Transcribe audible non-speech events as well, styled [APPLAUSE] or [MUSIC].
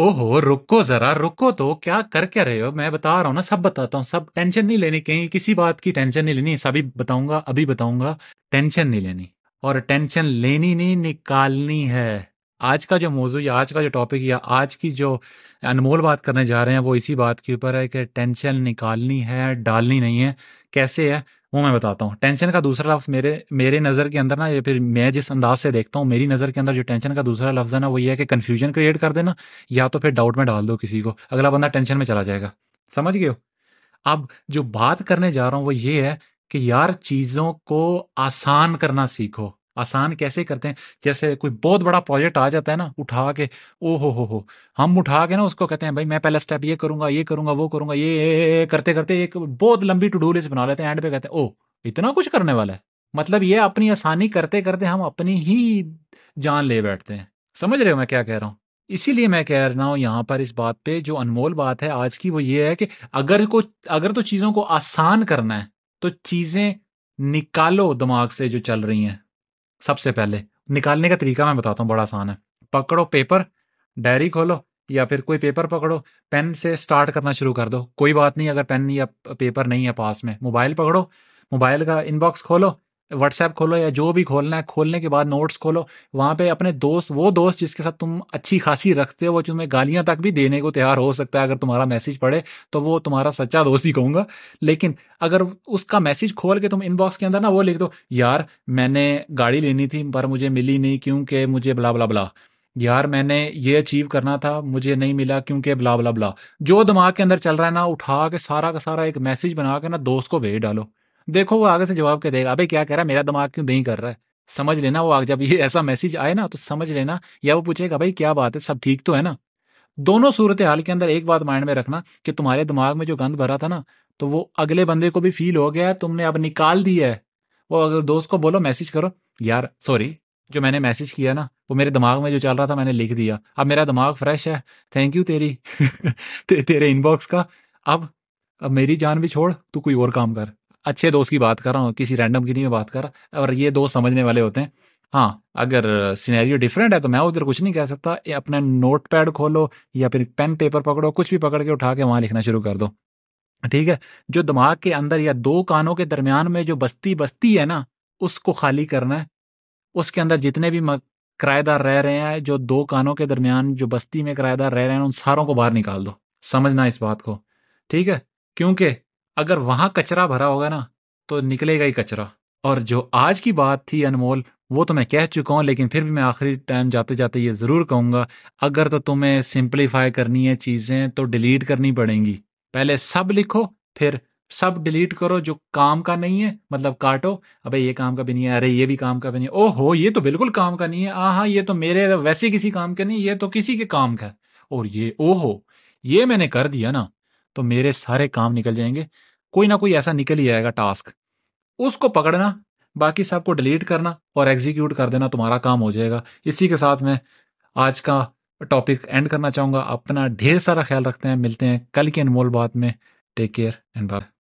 او ہو رکو ذرا، رکو تو کیا کر کے رہے ہو؟ میں بتا رہا ہوں نا، سب بتاتا ہوں، سب ٹینشن نہیں لینی کہیں کسی بات کی ٹینشن نہیں لینی، سبھی بتاؤں گا، ابھی بتاؤں گا، ٹینشن نہیں لینی۔ اور ٹینشن لینی نہیں، نکالنی ہے۔ آج کا جو موضوع یا آج کا جو ٹاپک یا آج کی جو انمول بات کرنے جا رہے ہیں، وہ اسی بات کے اوپر ہے کہ ٹینشن نکالنی ہے، ڈالنی نہیں ہے۔ کیسے ہے؟ وہ میں بتاتا ہوں۔ ٹینشن کا دوسرا لفظ میرے میرے نظر کے اندر نا، یا پھر میں جس انداز سے دیکھتا ہوں، میری نظر کے اندر جو ٹینشن کا دوسرا لفظ ہے نا، وہ یہ ہے کہ کنفیوژن کریٹ کر دینا، یا تو پھر ڈاؤٹ میں ڈال دو کسی کو۔ اگلا بندہ ٹینشن میں چلا جائے گا۔ سمجھ گئے ہو؟ اب جو بات کرنے جا رہا ہوں وہ یہ ہے کہ یار چیزوں کو آسان کرنا سیکھو۔ آسان کیسے کرتے ہیں؟ جیسے کوئی بہت بڑا پروجیکٹ آ جاتا ہے نا، اٹھا کے، او ہو ہو ہو۔ ہم اٹھا کے نا اس کو کہتے ہیں، بھائی میں پہلا اسٹیپ یہ کروں گا، یہ کروں گا، وہ کروں گا، یہ کرتے کرتے ایک بہت لمبی ٹو ڈو لسٹ بنا لیتے ہیں۔ اینڈ پہ کہتے ہیں، او، اتنا کچھ کرنے والا ہے۔ مطلب یہ اپنی آسانی کرتے کرتے ہم اپنی ہی جان لے بیٹھتے ہیں۔ سمجھ رہے ہو میں کیا کہہ رہا ہوں؟ اسی لیے میں کہہ رہا ہوں یہاں پر اس بات پہ جو انمول بات ہے، آج کی وہ یہ ہے کہ اگر کو، اگر تو چیزوں کو آسان کرنا ہے، تو چیزیں نکالو دماغ سے جو چل رہی ہیں۔ سب سے پہلے۔ نکالنے کا طریقہ میں بتاتا ہوں، بڑا آسان ہے۔ پکڑو پیپر، ڈائری کھولو یا پھر کوئی پیپر پکڑو، پین سے اسٹارٹ کرنا شروع کر دو۔ کوئی بات نہیں، اگر پین یا پیپر نہیں ہے پاس میں، موبائل پکڑو، موبائل کا ان باکس کھولو۔ واٹس ایپ کھولو یا جو بھی کھولنا ہے، کھولنے کے بعد نوٹس کھولو۔ وہاں پہ اپنے دوست، وہ دوست جس کے ساتھ تم اچھی خاصی رکھتے ہو، وہ تمہیں گالیاں تک بھی دینے کو تیار ہو سکتا ہے۔ اگر تمہارا میسج پڑھے تو وہ تمہارا سچا دوست ہی کہوں گا۔ لیکن اگر اس کا میسج کھول کے تم ان باکس کے اندر نا وہ لکھ دو، یار میں نے گاڑی لینی تھی پر مجھے ملی نہیں کیونکہ مجھے بلا بلا بلا۔ یار میں نے یہ اچیو کرنا تھا، مجھے نہیں ملا کیونکہ بلا بلا بلا۔ جو دماغ کے اندر چل رہا ہے نا، اٹھا کے سارا کا سارا ایک میسج بنا کے نا دوست کو بھیج ڈالو۔ دیکھو، وہ آگے سے جواب کے دے گا، ابھی کیا کہہ رہا ہے؟ میرا دماغ کیوں نہیں کر رہا ہے؟ سمجھ لینا وہ جب یہ ایسا میسج آئے نا، تو سمجھ لینا، یا وہ پوچھے گا، بھائی کیا بات ہے؟ سب ٹھیک تو ہے نا؟ دونوں صورت حال کے اندر ایک بات مائنڈ میں رکھنا کہ تمہارے دماغ میں جو گند بھرا تھا نا، تو وہ اگلے بندے کو بھی فیل ہو گیا تم نے اب نکال دیا ہے۔ وہ اگر دوست کو بولو میسج کرو۔ یار سوری جو میں نے میسج کیا نا، وہ میرے دماغ میں جو چل رہا تھا، میں نے لکھ دیا۔ اب میرا دماغ فریش ہے۔ تھینک یو تیری۔ [LAUGHS] تیرے ان باکس کا۔ اب اب میری جان بھی چھوڑ، تو کوئی اور کام کر۔ اچھے دوست کی بات کر رہا ہوں، کسی رینڈم کی نہیں میں بات کر رہا اور یہ دوست سمجھنے والے ہوتے ہیں۔ ہاں اگر سینیریو ڈفرینٹ ہے تو میں ادھر کچھ نہیں کہہ سکتا اپنا نوٹ پیڈ کھولو یا پھر پین پیپر پکڑو، کچھ بھی پکڑ کے اٹھا کے وہاں لکھنا شروع کر دو۔ ٹھیک ہے، جو دماغ کے اندر یا دو کانوں کے درمیان میں جو بستی بستی ہے نا، اس کو خالی کرنا ہے۔ اس کے اندر جتنے بھی کرایہ دار رہ رہے ہیں، جو دو کانوں کے درمیان جو بستی میں کرایہ دار رہ رہے ہیں، ان ساروں کو باہر نکال دو۔ سمجھنا اس بات کو۔ ٹھیک ہے، کیونکہ اگر وہاں کچرا بھرا ہوگا نا، تو نکلے گا ہی کچرا۔ اور جو آج کی بات تھی انمول، وہ تو میں کہہ چکا ہوں، لیکن پھر بھی میں آخری ٹائم جاتے جاتے یہ ضرور کہوں گا، اگر تو تمہیں سمپلیفائی کرنی ہے چیزیں، تو ڈیلیٹ کرنی پڑیں گی۔ پہلے سب لکھو، پھر سب ڈیلیٹ کرو جو کام کا نہیں ہے مطلب کاٹو۔ ابے یہ کام کا بھی نہیں ہے، ارے یہ بھی کام کا بھی نہیں۔ ہے او ہو یہ تو بالکل کام کا نہیں ہے۔ ہاں ہاں یہ تو میرے ویسے کسی کام کا نہیں، یہ تو کسی کے کام کا ہے۔ اور یہ او ہو یہ میں نے کر دیا نا، تو میرے سارے کام نکل جائیں گے۔ کوئی نہ کوئی ایسا نکل ہی آئے گا ٹاسک۔ اس کو پکڑنا، باقی سب کو ڈیلیٹ کرنا اور ایگزیکیوٹ کر دینا تمہارا کام ہو جائے گا۔ اسی کے ساتھ میں آج کا ٹاپک اینڈ کرنا چاہوں گا۔ اپنا ڈھیر سارا خیال رکھتے ہیں۔ ملتے ہیں کل کی انمول بات میں۔ Take care and bye